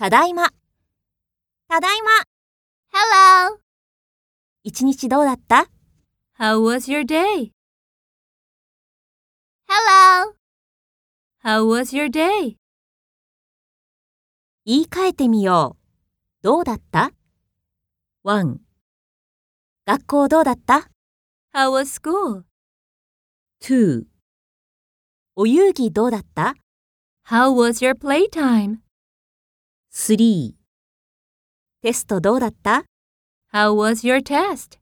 ただいま。ただいま。Hello! 一日どうだった ?How was your day?Hello! How was your day? 言い換えてみよう。どうだった ?1 学校どうだった ?How was school?2 お遊戯どうだった How was your playtime? 3テストどうだった How was your test?